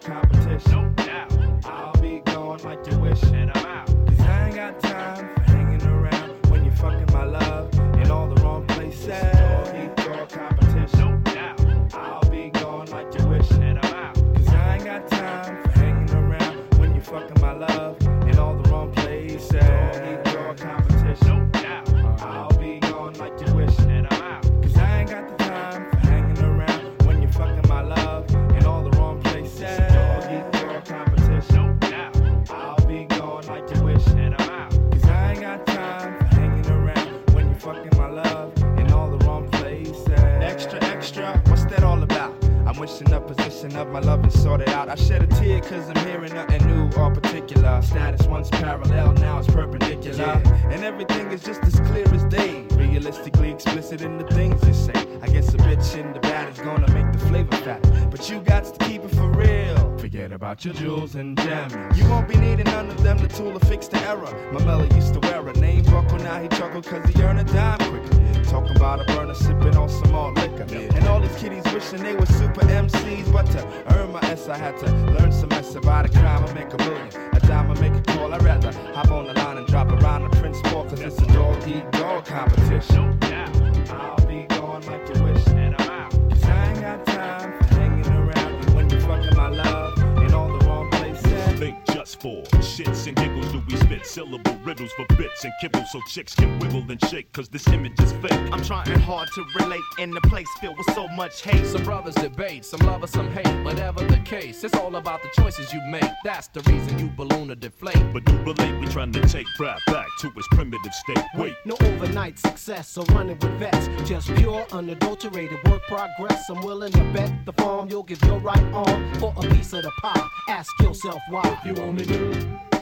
competition. No much hate. Some brothers debate, some love lovers, some hate. Whatever the case, it's all about the choices you make. That's the reason you balloon or deflate. But you believe we trying to take rap back to its primitive state. Wait, No overnight success or running with vets. Just pure, unadulterated work progress. I'm willing to bet the farm you'll give your right arm for a piece of the pie. Ask yourself why. If You only knew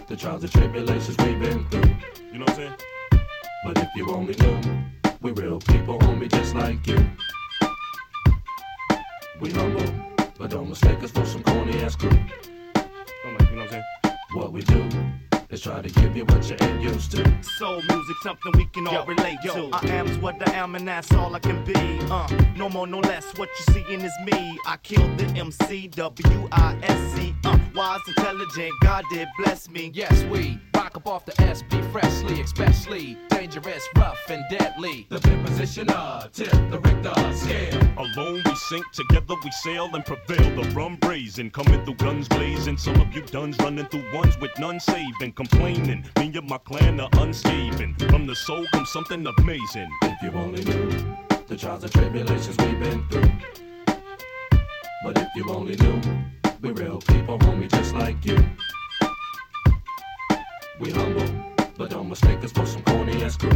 the trials and tribulations we've been through. you know what I'm saying? But if you only knew, we real people, homie, just like you. We humble, but don't mistake us for some corny ass crew. I'm like, you know what I'm saying? What we do is try to give you what you ain't used to. Soul music, something we can all relate to. I am's what I am, and that's all I can be. Uh, no more, no less. What you seeing is me. I killed the MC, W I S C. Uh, wise, intelligent, God did bless me. Yes, we rock up off the SP freshly, especially dangerous, rough, and deadly. The pin position of tip the Richter scale. Alone we sink, together we sail and prevail. The rum brazen, coming through guns blazing. Some of you duns running through ones with none saving, complaining. Me and my clan are unscathed. From the soul comes something amazing. If you only knew the trials and tribulations we've been through. But if you only knew, we real people, homie, just like you. We humble, but don't mistake us for some corny ass crew.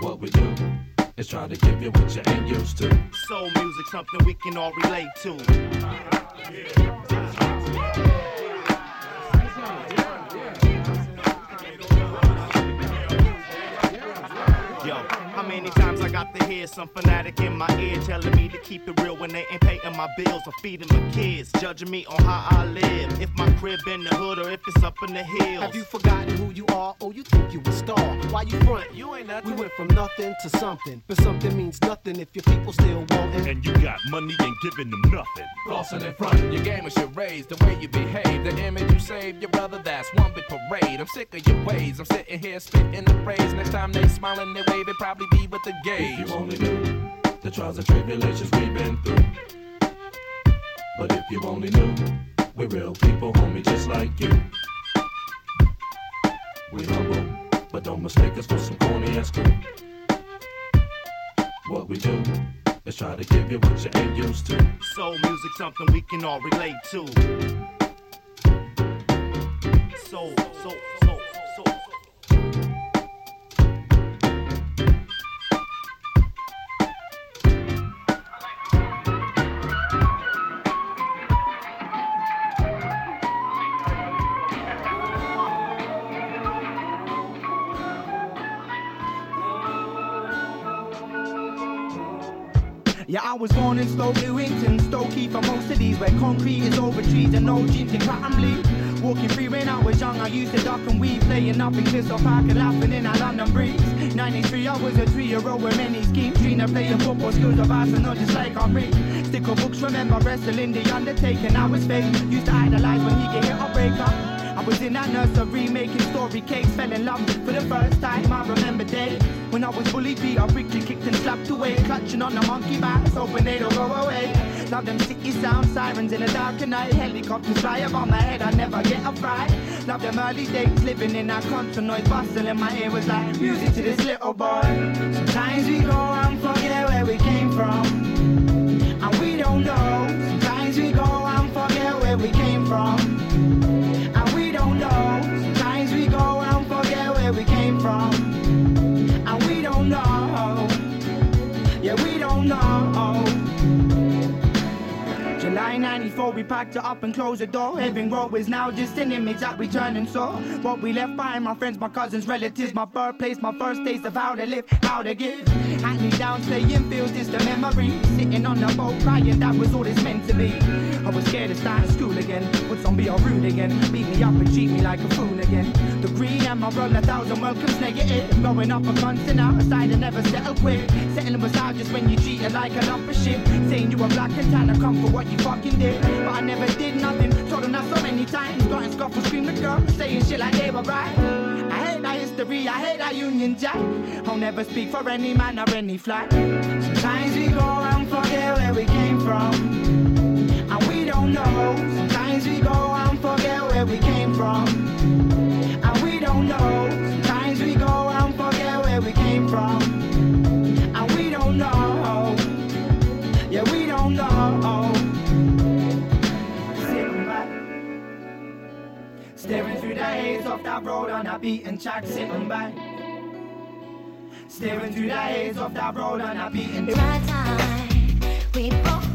What we do is try to give you what you ain't used to. Soul music, something we can all relate to. Yo, got to hear some fanatic in my ear telling me to keep it real when they ain't paying my bills or feeding my kids, judging me on how I live, if my crib in the hood or if it's up in the hills. Have you forgotten who you are? Oh, you think you a star? Why you front? You ain't nothing. We went from nothing to something, but something means nothing if your people still wanting. And you got money and giving them nothing. Flossing in front, Your game is your raise, the way you behave, the image you save, your brother, that's one big parade. I'm sick of your ways, I'm sitting here spitting the praise. Next time they smiling, they wave, it probably be with the if you only knew the trials and tribulations we've been through. But if you only knew, we're real people, homie, just like you. We humble, but don't mistake us for some corny ass crew. What we do is try to give you what you ain't used to. Soul music, something we can all relate to. Soul, soul. In Stoke Newington, Stokey for most of these, where concrete is over trees and no jeans in Cottonbleed. Walking free when I was young, I used to duck and weave, playing up in Clissold Park and laughing in a London breeze. 93, I was a three-year-old with many schemes, dreaming of playing football, skills of Arsenal just like I'm rich. Sticker books, remember wrestling the Undertaker. Now his face used to idolize when he get hit or break up. I was in that nursery making story cakes, fell in love for the first time. I remember day when I was bullied, beat up, quickly kicked and slapped away, clutching on the monkey bars, hoping they don't go away. Love them city sound sirens in the dark at night, helicopters fly above my head, I never get a fright. Love them early days, living in that constant noise, bustle in my ear was like music to this little boy. Sometimes we go and forget where we came from, and we don't know. Sometimes we go and forget where we came from, 94, we packed it up and closed the door. Ebbing Road is now just an image that we turn and saw. What we left behind, my friends, my cousins, relatives, my birthplace, my first taste of how to live, how to give. Hand down, staying feels just a memory. Sitting on the boat crying, that was all it's meant to be. I was scared to start school again. Would some be all rude again? Beat me up and treat me like a fool again. The green and my roll a thousand welcomes negative. Going up a constant outside and never settle quick. Settling was just when you treated like a lump of shit. Saying you were black and tan, I come for what you fucking did. But I never did nothing. Told them that so many times. Got and scuffle, scream the girl, saying shit like they were right. I hate that history, I hate that Union Jack. I'll never speak for any man or any flag. Sometimes we go and forget where we came from. And we don't know. Sometimes we go and forget where we came from. Don't know. Sometimes we go and forget where we came from. And we don't know. Yeah, we don't know. Sitting back, staring through the haze of that road on that beaten track, sitting back. Staring through the haze of that road on that beaten track. my time. We both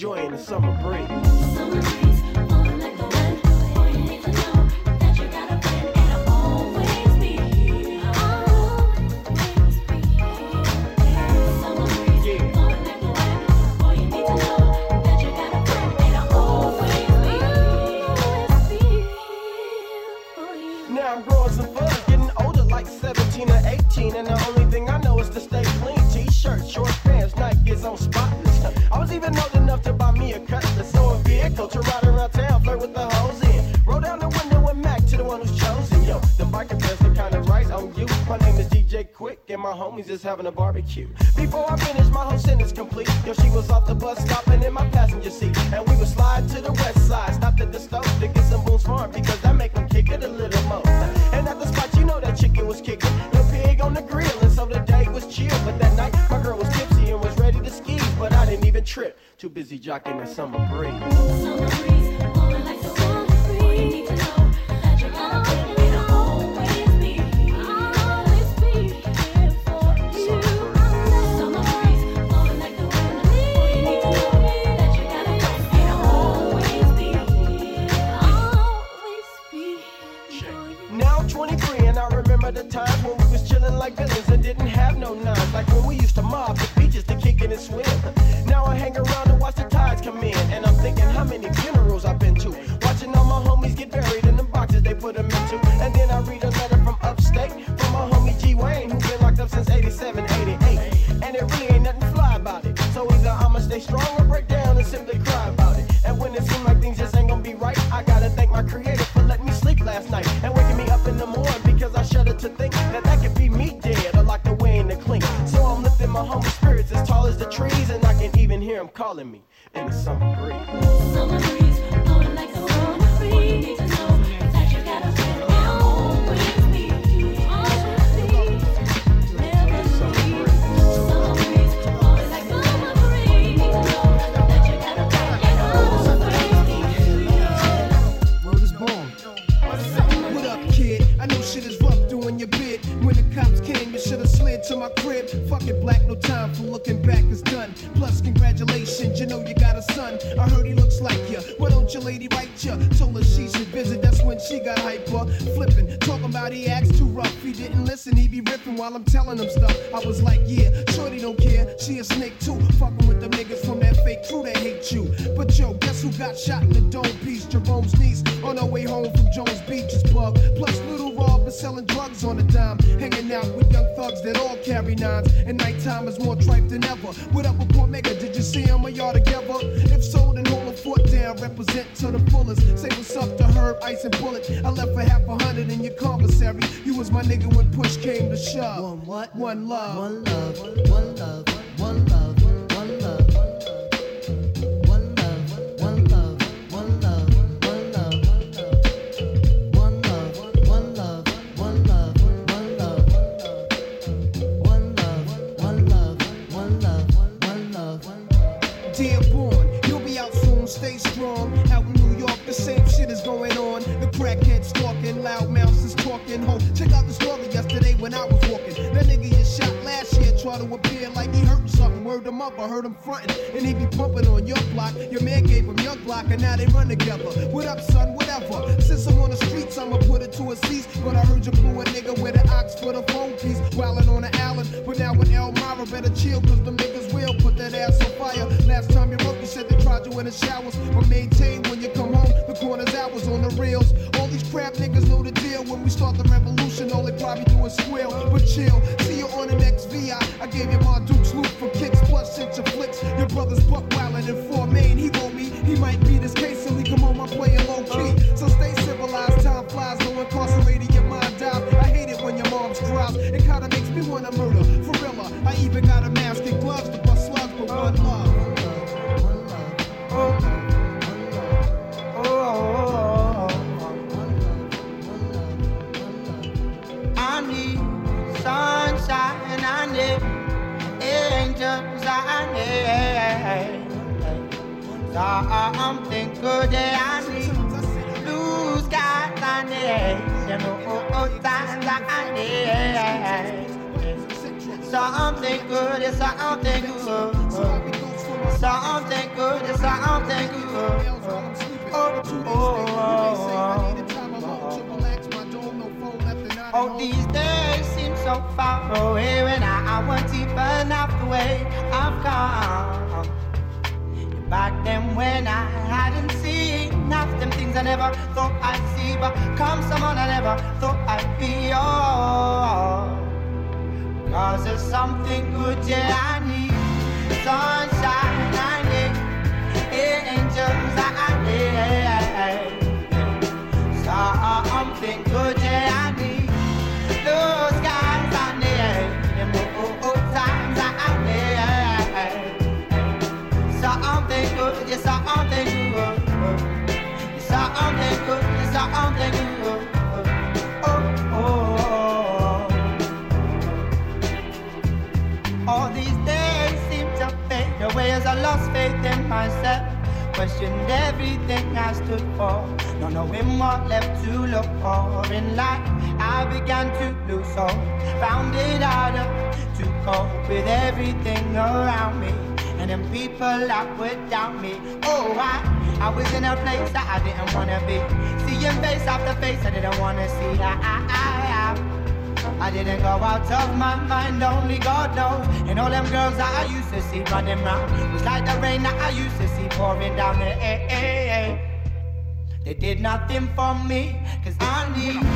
enjoying the summer breeze. Homies is having a barbecue. Before I finish, my whole sentence complete. Yo, she was off the bus stopping in my passenger seat, and we would slide to the west side. Stopped at the stove to get some Boone's Farm because that make them kick it a little more. And at the spot, you know that chicken was kicking. The pig on the grill, and so the day was chill. But that night, my girl was tipsy and was ready to ski, but I didn't even trip. Too busy jocking the summer breeze. Now chilling like villains and didn't have no nines. Like when we used to mob the beaches to kick and swim. Now I hang around and watch the tides come in. And I'm thinking how many funerals I've been to. Watching all my homies get buried in the boxes they put them into. And then I read a letter from upstate from my homie G Wayne who's been locked up since 87, 88. And it really ain't nothing fly about it. So either I'ma stay strong calling me, and it's something great. Summer breeze, blowing like while I'm telling them stuff. I was like, yeah, shorty don't care. She a snake too. Fucking with them niggas from that fake crew that hate you. But yo, guess who got shot in the dome piece? Jerome's niece on her way home from Jones Beach's pub. Plus, little Rob is selling drugs on a dime. Hanging out with young thugs that all carry nines. And nighttime is more tripe than ever. What up with Cormega? Did you see him or y'all together? If so, then hold a foot down. Represent to the fullest. Say what's up to Herb, Ice, and Bullet. I left for half a hundred in your commissary. You was my nigga when push came to shove. One what? One love. One love. One love. One love. Stay strong. Out in New York, the same shit is going on. The crackheads talking, loud mouths is talking. Ho, check out the story yesterday when I was walking. That nigga you shot last year try to appear like he hurt something. Word him up, I heard him frontin'. And he be pumping on your block. Your man gave him your block, and now they run together. What up, son? Whatever. Since I'm on the streets, I'ma put it to a cease. But I heard you blew a nigga with an ox for the phone piece. Wildin' on the island. But now with Elmira, better chill, cause them niggas will put that ass on fire. Last time you wrote, you said they tried you in the showers. But maintain when you come home, the corner's hours on the rails. All these crap niggas know the deal. When we start the revolution, all they probably do is squeal. But chill, see you on the next VI. I gave you my Duke's loot for kicks, plus shit your flicks. Your brother's buck wildin' in four main. He wrote me, See running was like the rain that I used to see pouring down the. They did nothing for me, cause I need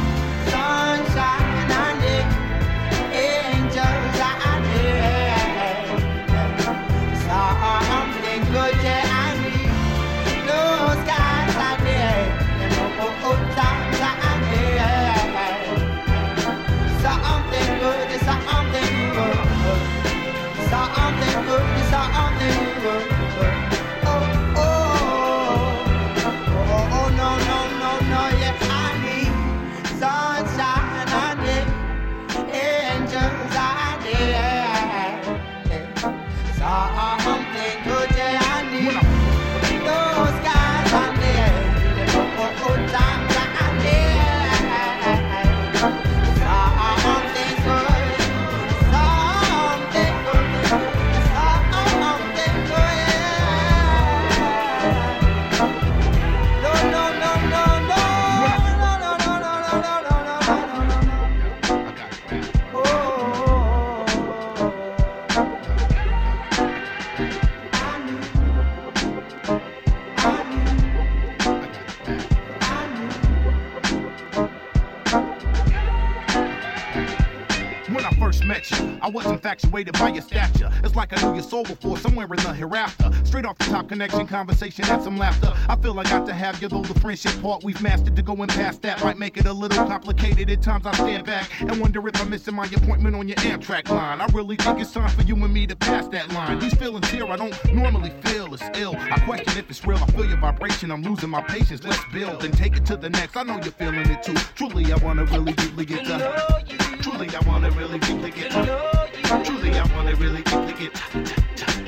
was by your stature. It's like I knew your soul before, somewhere in the hereafter. Straight off the top connection, conversation, and some laughter. I feel I got to have you, though the friendship part we've mastered to going past that might make it a little complicated. At times I stand back and wonder if I'm missing my appointment on your Amtrak line. I really think it's time for you and me to pass that line. These feelings here I don't normally feel is ill. I question if it's real. I feel your vibration. I'm losing my patience. Let's build and take it to the next. I know you're feeling it too. Truly, I wanna really deeply get to. Truly, I wanna really deeply get to. Truly, I wanna really deeply get.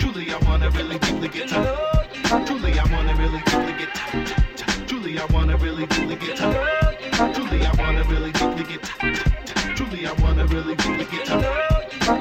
Truly, I wanna really deeply get. Truly, I wanna really deeply get. Truly, I wanna really deeply get. Truly, I wanna really deeply get. Truly, I wanna really deeply get.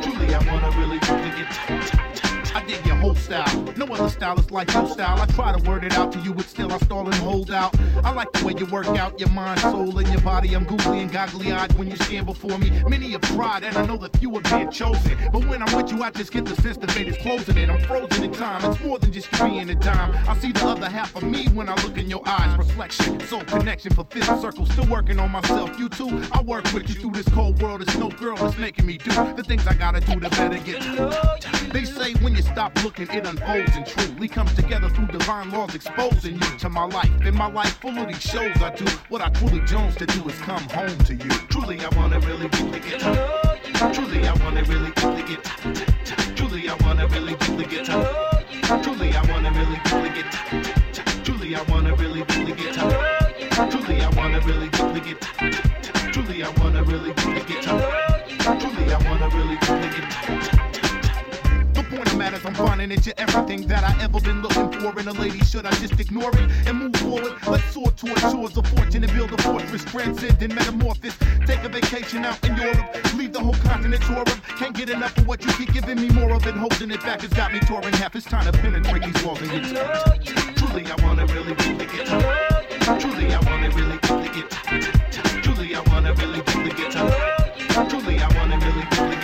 Truly, I wanna really deeply get. I dig your whole style. No other style is like your style. I try to word it out to you, but still I stall and hold out. I like the way you work out your mind, soul, and your body. I'm googly and goggly eyed when you stand before me. Many have tried, and I know that few have been chosen. But when I'm with you, I just get the sense that fate is closing in. I'm frozen in time. It's more than just being a dime. I see the other half of me when I look in your eyes. Reflection, soul connection, for fifth circle. Still working on myself. You too, I work with you through this cold world. It's no girl that's making me do the things I gotta do to better get. They say when you stop looking, it unfolds and truly comes together through divine laws, exposing you to my life. In my life, full of these shows I do. What I truly Jones to do is come home to you. Truly, I wanna really deeply get to. Truly, I wanna really deeply get to. Truly, I wanna really deeply get to. Truly, I wanna really deeply get to. Truly, I wanna really deeply get to. Truly, I wanna really deeply get to. Truly, I wanna really deeply get to. Truly, I wanna really deeply get to. Point I'm matters, I'm finding that you're everything that I ever been looking for in a lady. Should I just ignore it and move forward? Let's soar towards shores of fortune and build a fortress, transcending metamorphosis. Take a vacation out in Europe, leave the whole continent tour of. Can't get enough of what you keep giving me more of it. Holding it back has got me touring half. It's time to penetrate these walls and get. Truly, I wanna really, really get touched. Truly, I wanna really, really get touched. Truly, I wanna really, really get touched. Truly, I wanna really, really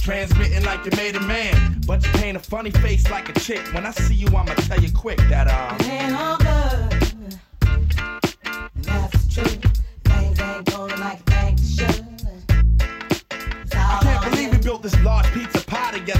transmitting like you made a man. But you paint a funny face like a chick. When I see you, I'ma tell you quick that, uh. It ain't all good. And that's truth. Things ain't going like they should. I can't believe we built this large pizza pie together,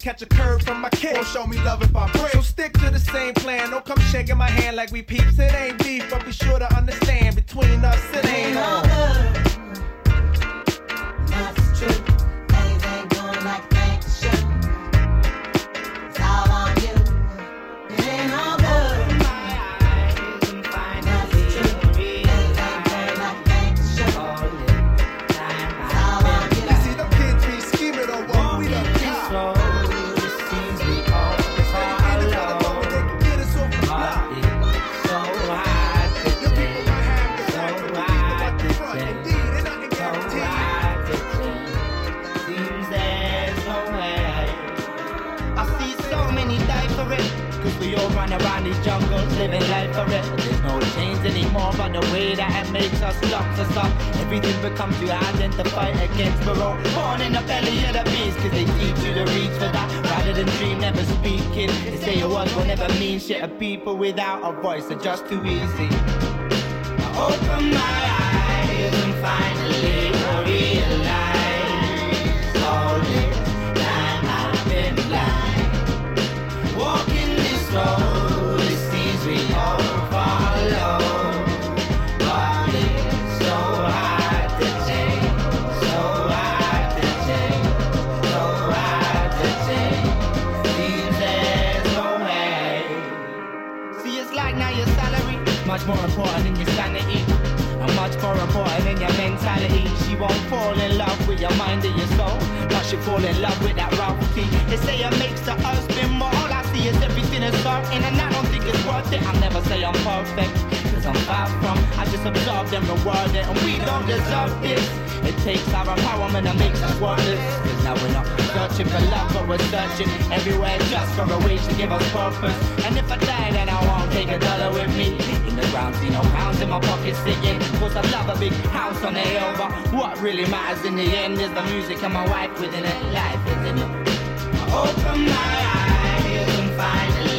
and catch a curve from my kid. Won't show me love if I break. So stick to the same plan. Don't come shaking my hand like we peeps. It ain't beef, but be sure to understand between us it ain't all good. That's the way that it makes us lock us up. Everything becomes you fight against. We're all born in the belly of the beast. Cause they teach you to reach for that. Rather than dream, never speaking. They say your words will never mean shit. A people without a voice are just too easy. I open my eyes and finally I realize all this time I've been blind. Walking this road, much more important than your sanity. And much more important than your mentality. She won't fall in love with your mind and your soul. But she fall in love with that Ralphie. They say it makes the earth spin more. All I see is everything is starting. And I don't think it's worth it. I'll never say I'm perfect. I'm far from. I just absorb them reward it, and we don't deserve this. It takes our empowerment and makes us worthless. Cause now we're not searching for love, but we're searching everywhere just for a wish to give us purpose. And if I die, then I won't take a dollar with me. In the ground, see no pounds in my pocket sticking. Cause I love a big house on the hill, but what really matters in the end is the music and my wife within it. Life is in it. I open my eyes and find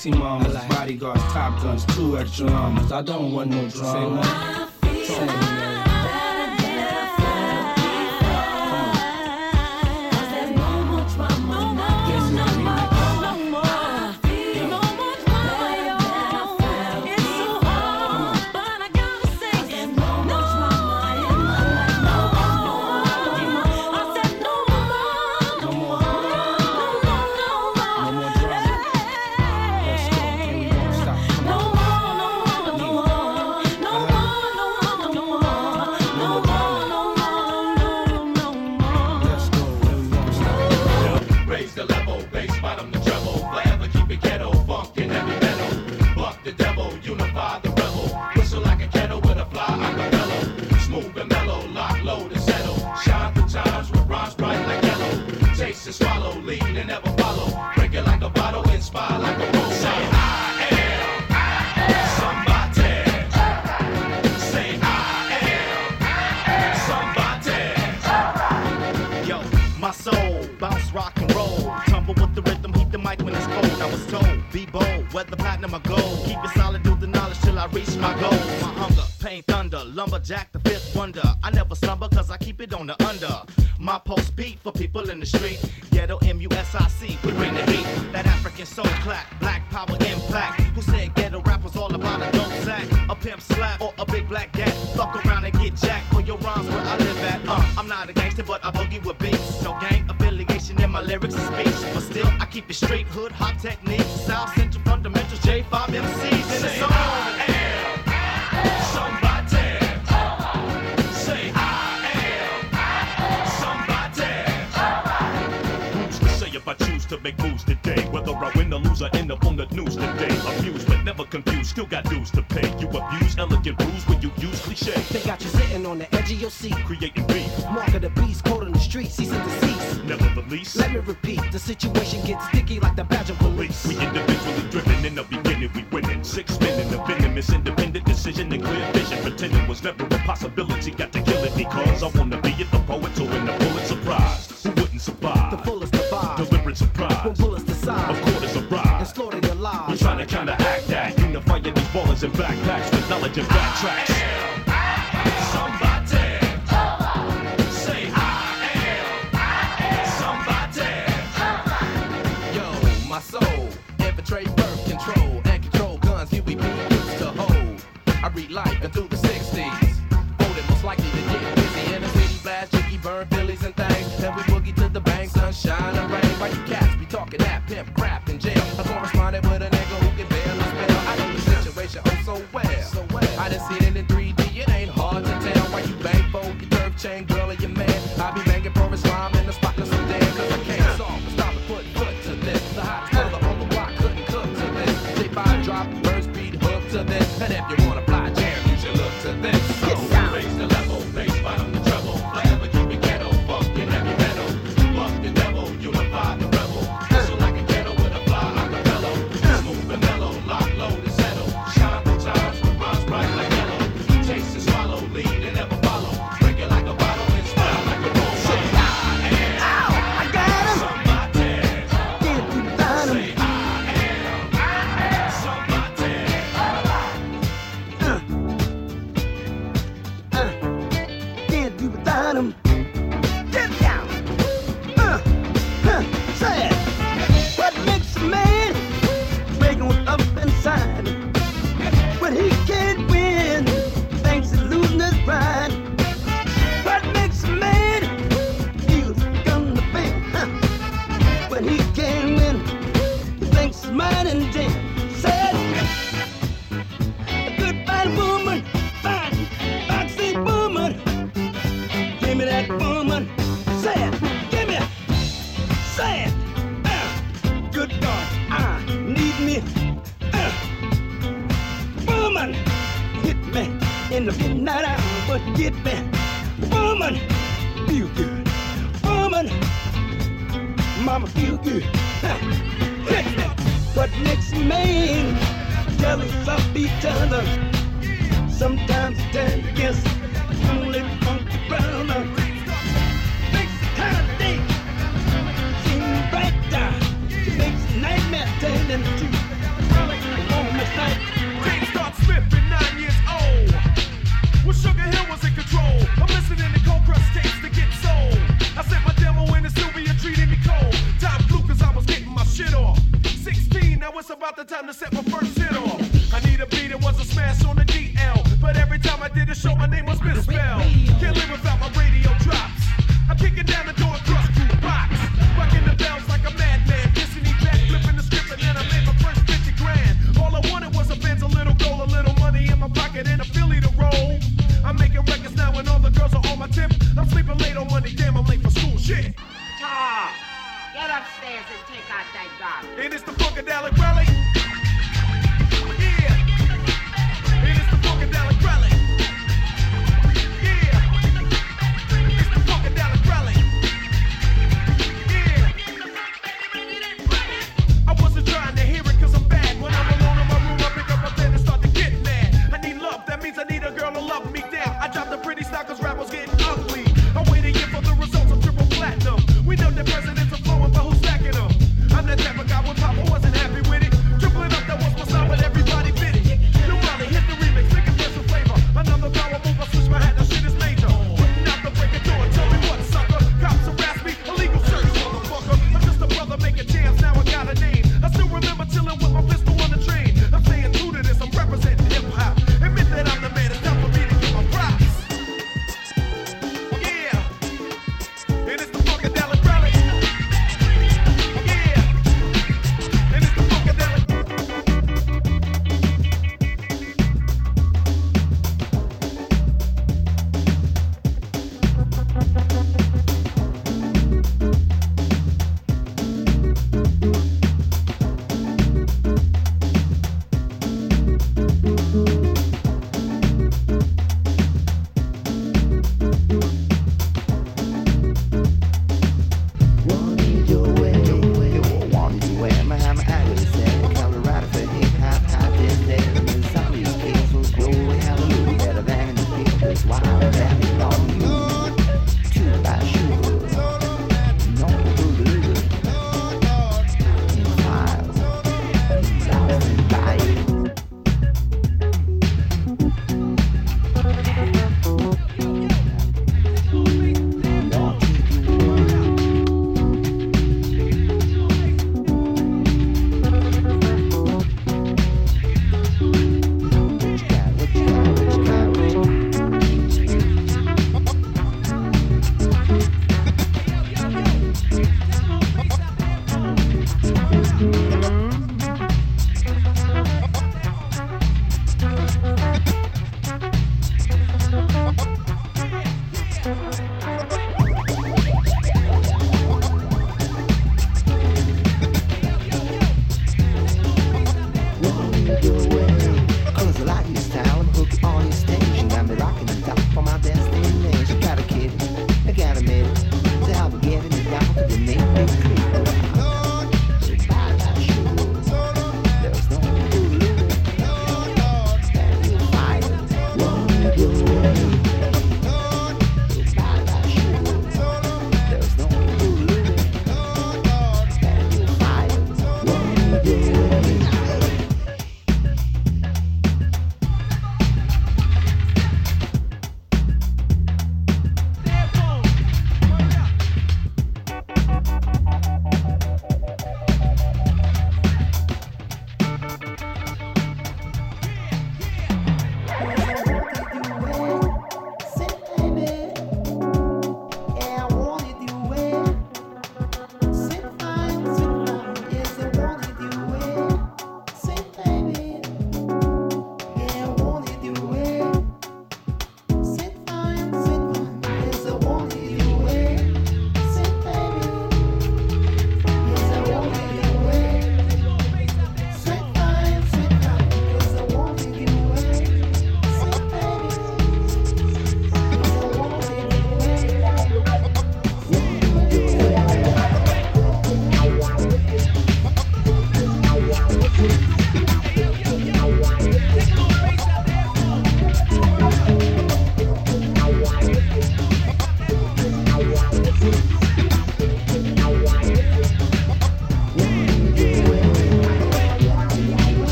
sexy mamas, bodyguards, top guns, two extra llamas. I don't want no drama.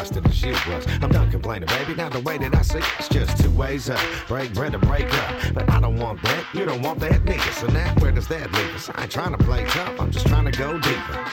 as you was. I'm done complaining, baby. Now the way that I see it's just two ways up. Break bread or break up. But I don't want that. You don't want that, nigga. So now where does that leave us? I ain't trying to play tough. I'm just trying to go deeper.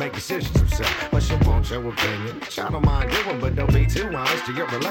make decisions yourself, But she wants your opinion, I don't mind giving, but don't be too honest to your relationship.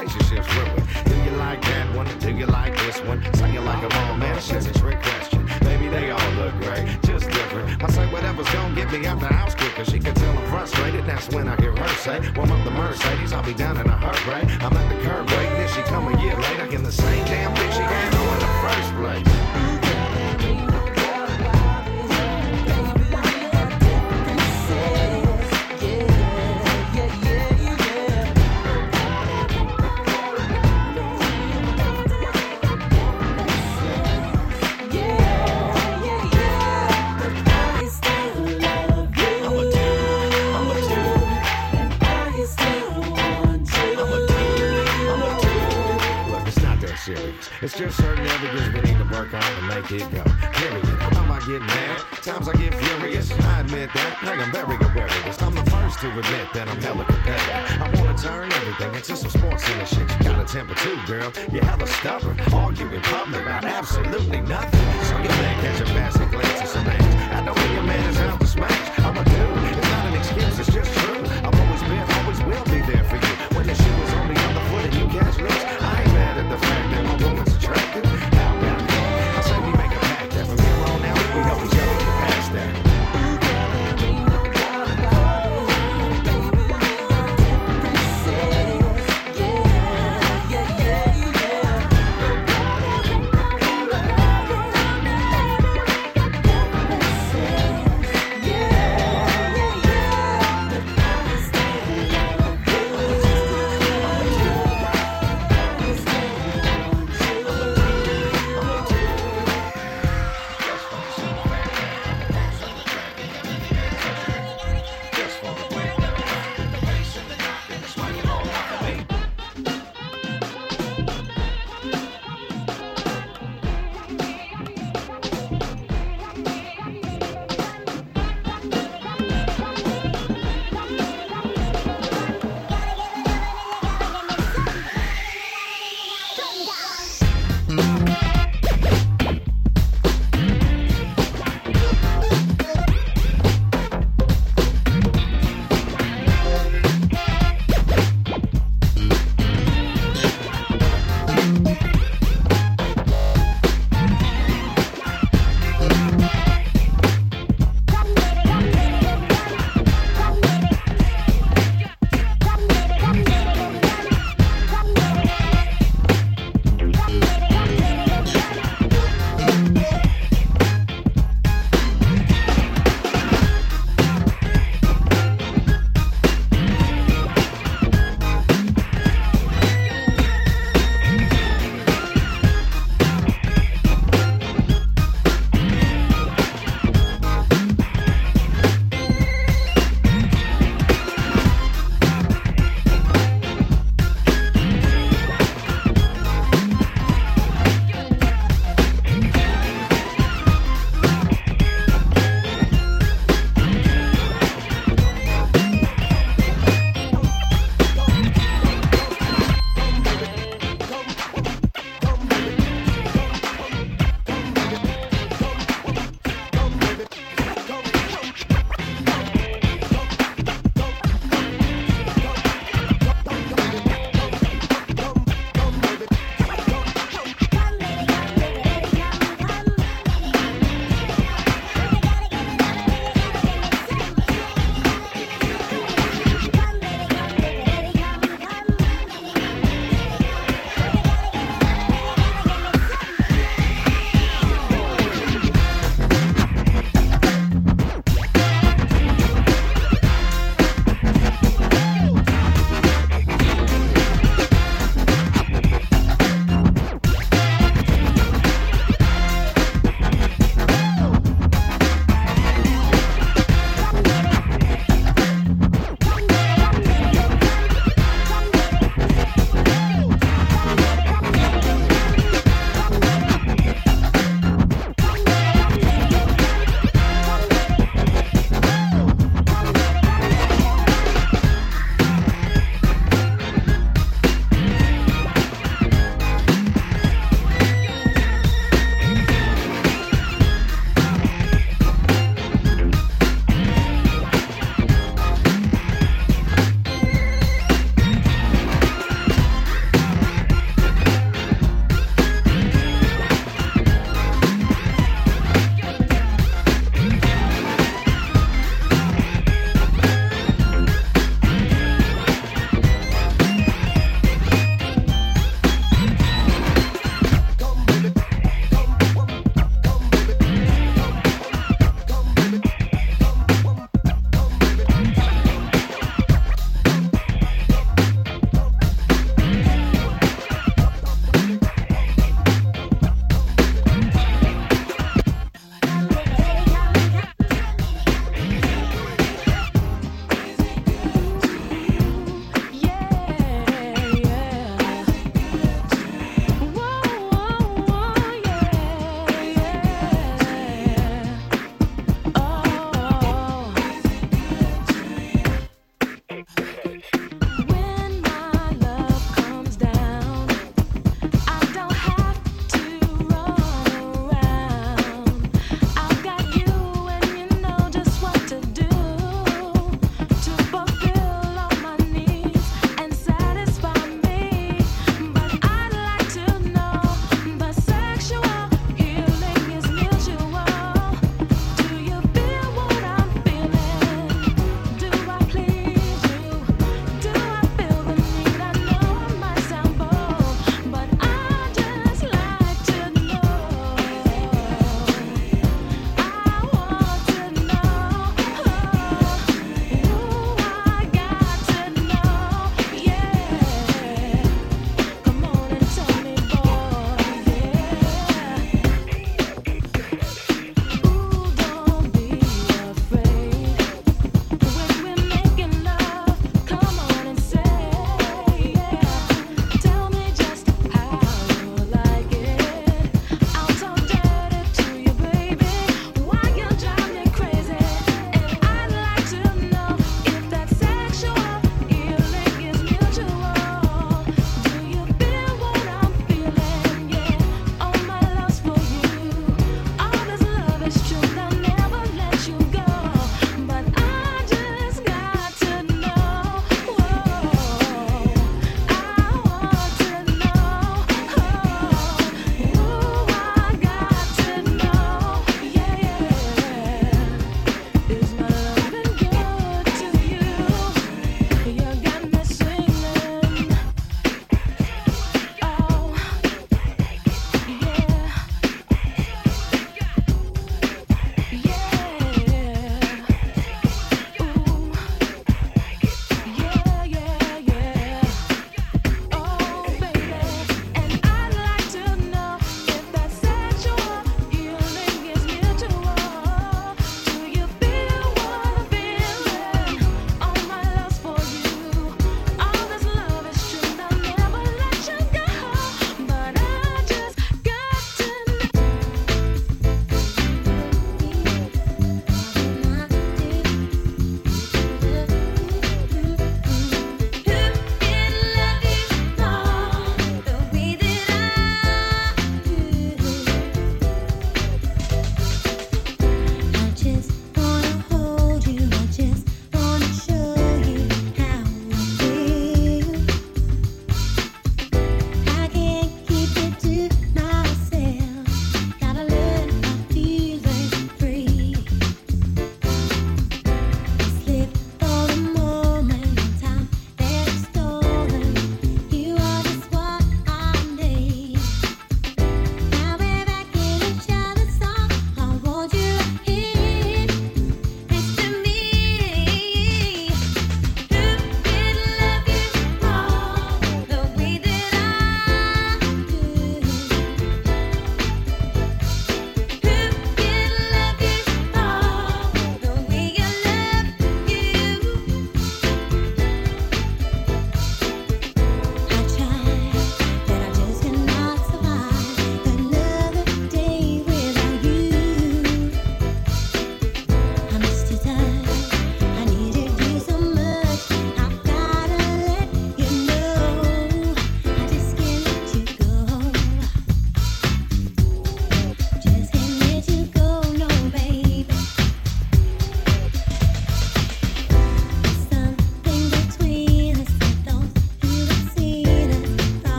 It's just certain areas we need to work on to make it go. Period. How I get mad? Times I get furious. I admit that. Hey, I'm very aware I'm the first to admit that I'm hella competitive. I wanna turn everything into some sports and shit. You got a temper too, girl. You're hella stubborn. Argue in public about absolutely nothing. So you man catch a basket glance at some ass. I know when your man is out to smash. I'm a dude. It's not an excuse, it's just true. I've always been, always will be there for you.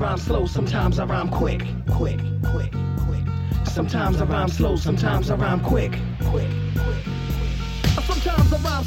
Rhyme slow, sometimes I rhyme quick, quick, quick, quick. Sometimes I rhyme slow, sometimes I rhyme quick.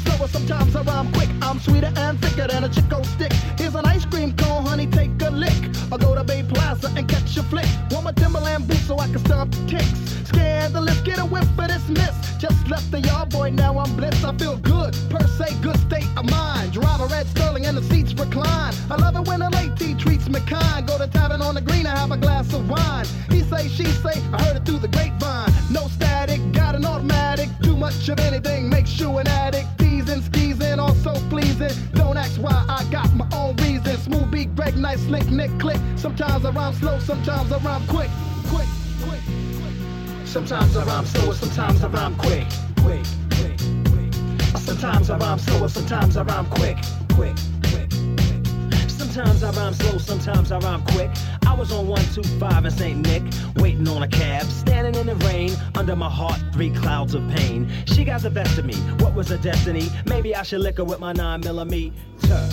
Slower, sometimes I rhyme quick. I'm sweeter and thicker than a Chick-O-Stick. Here's an ice cream cone, honey, take a lick. I'll go to Bay Plaza and catch a flick. Want my Timberland boots so I can stomp the ticks. Scandalous, get a whiff for this miss. Just left the yard boy, now I'm blessed. I feel good, per se, good state of mind. Drive a red Sterling and the seats recline. I love it when a lady treats me kind. Go to tavern on the green and have a glass of wine. He say, she say, I heard it through the grapevine. No static, got an automatic. Too much of anything makes you an addict. Teasing, skeezing, also pleasing. Don't ask why, I got my own reasons. Smooth beat, break, nice, slick, nick, click. Sometimes I rhyme slow, sometimes I rhyme quick, quick, quick, quick. Sometimes I rhyme slow, sometimes I rhyme quick, quick, quick, quick. Sometimes I rhyme slow, sometimes I rhyme quick, quick. Sometimes I rhyme slow, sometimes I rhyme quick. I was on 125 in St. Nick, waiting on a cab, standing in the rain, under my heart, three clouds of pain. She got the best of me, what was her destiny? Maybe I should lick her with my 9 millimeter.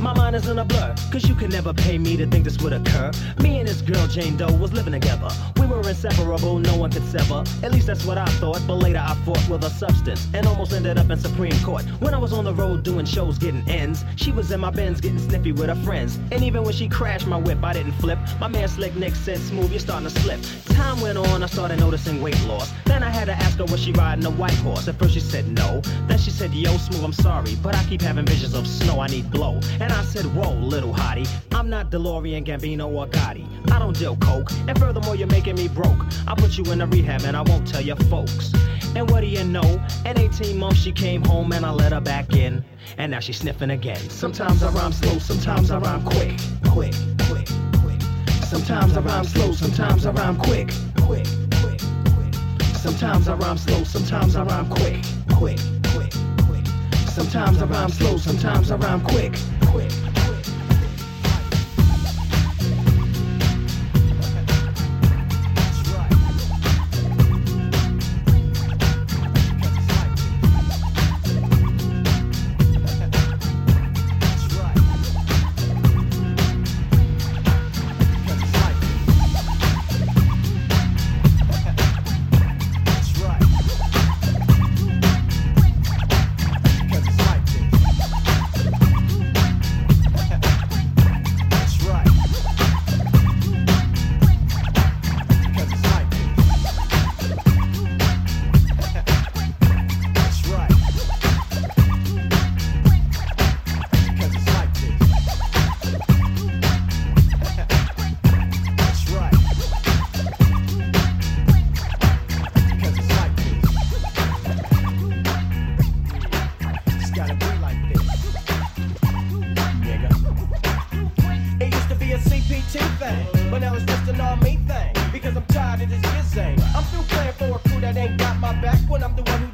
My mind is in a blur, cause you could never pay me to think this would occur. Me and this girl, Jane Doe, was living together. We were inseparable, no one could sever. At least that's what I thought, but later I fought with a substance and almost ended up in Supreme Court. When I was on the road doing shows, getting ends, she was in my Benz getting sniffy with her friends. And even when she crashed my whip, I didn't flip. My man Slick Nick said, Smooth, you're starting to slip. Time went on, I started noticing weight loss. Then I had to ask her, was she riding a white horse? At first she said no. Then she said, Yo, Smooth, I'm sorry, but I keep having visions of snow, I need blow. And I said, Whoa, little hottie, I'm not DeLorean, Gambino, or Gotti. I don't deal coke, and furthermore, you're making me broke. I'll put you in a rehab and I won't tell your folks. And what do you know? In 18 months, she came home and I let her back in. And now she's sniffing again. Sometimes I rhyme slow, sometimes I rhyme quick, quick, quick, quick. Sometimes I rhyme slow, sometimes I rhyme quick, quick, quick, quick. Sometimes I rhyme slow, sometimes I rhyme quick, quick. Sometimes I rhyme slow, sometimes I rhyme quick, quick. But now it's just an all me thing. Because I'm tired of this gizang. I'm still playing for a crew that ain't got my back when I'm the one who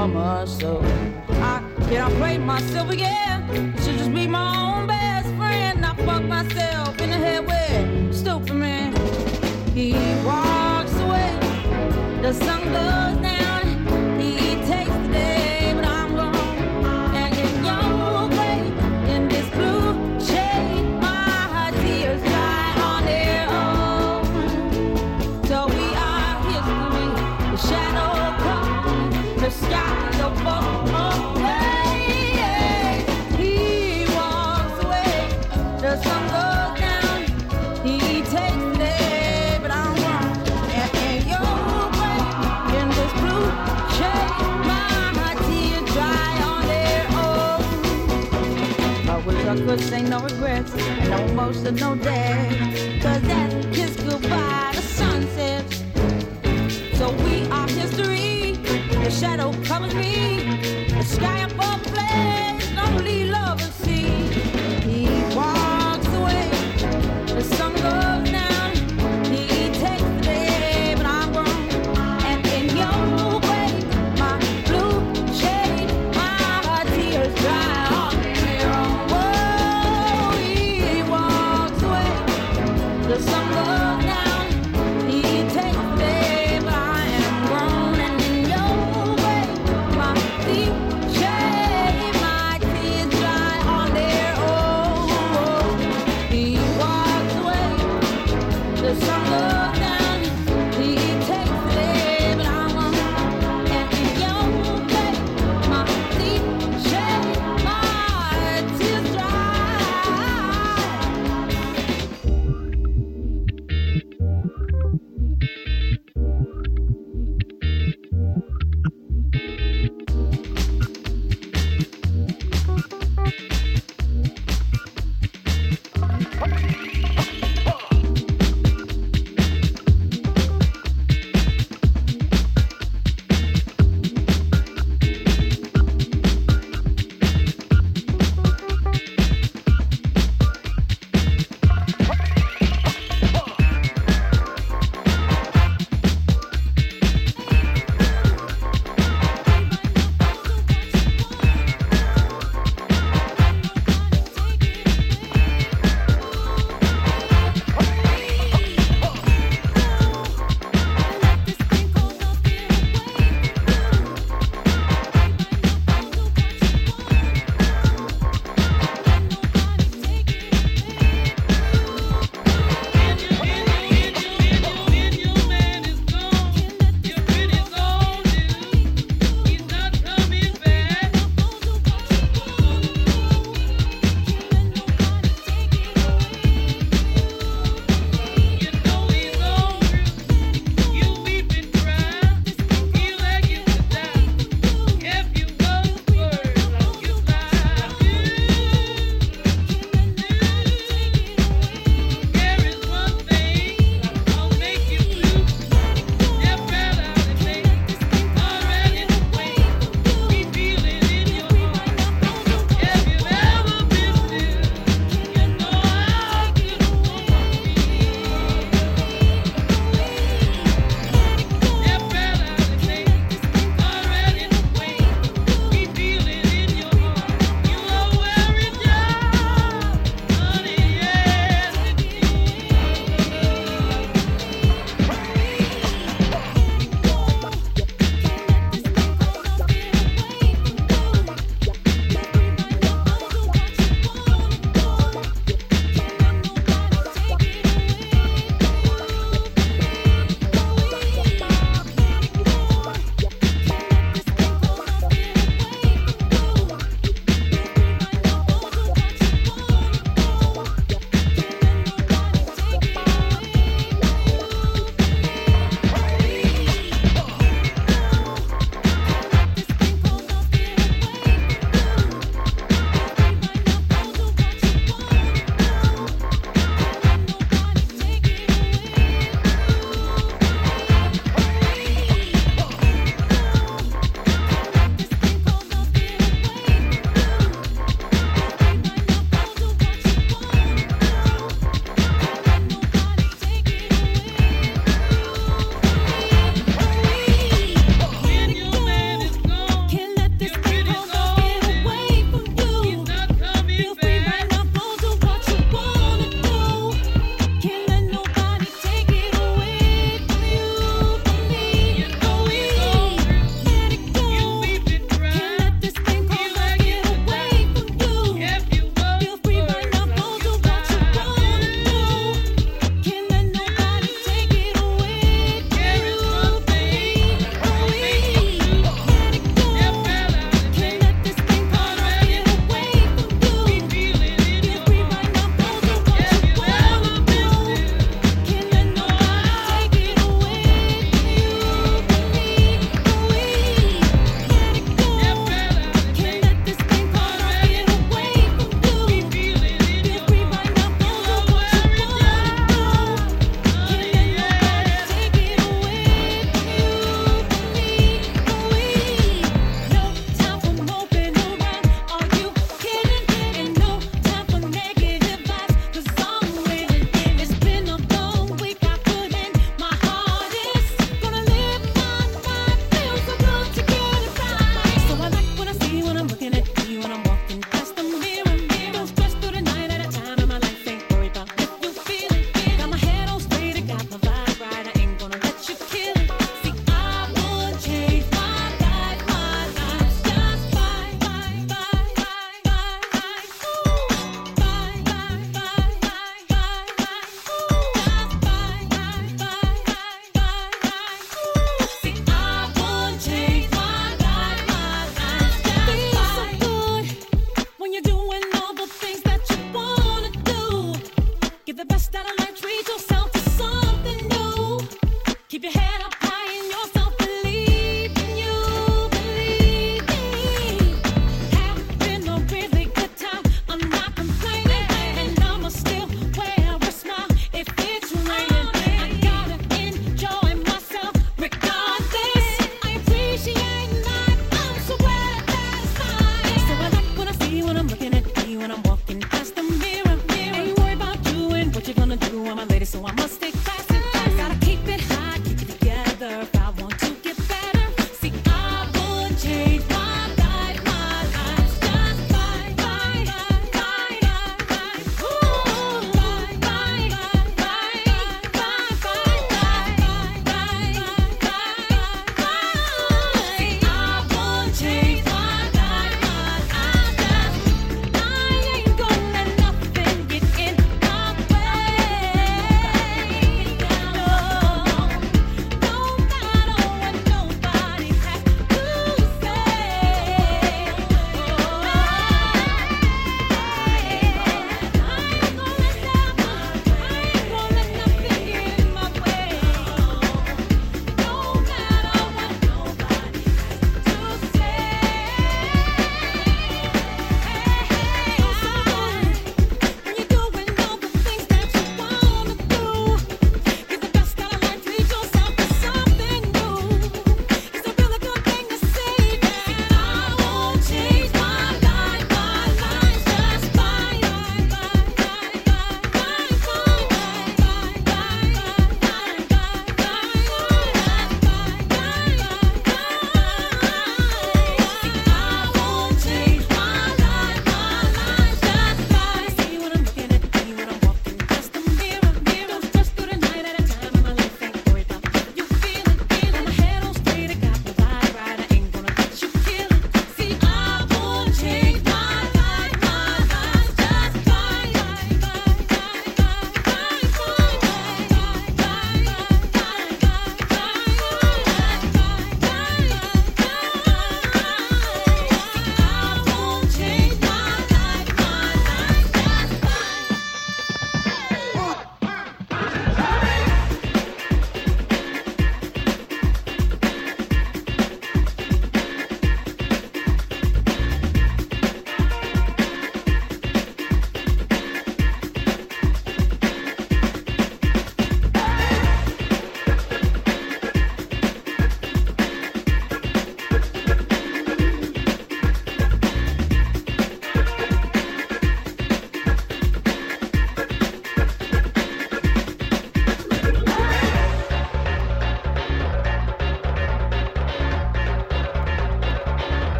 woman, so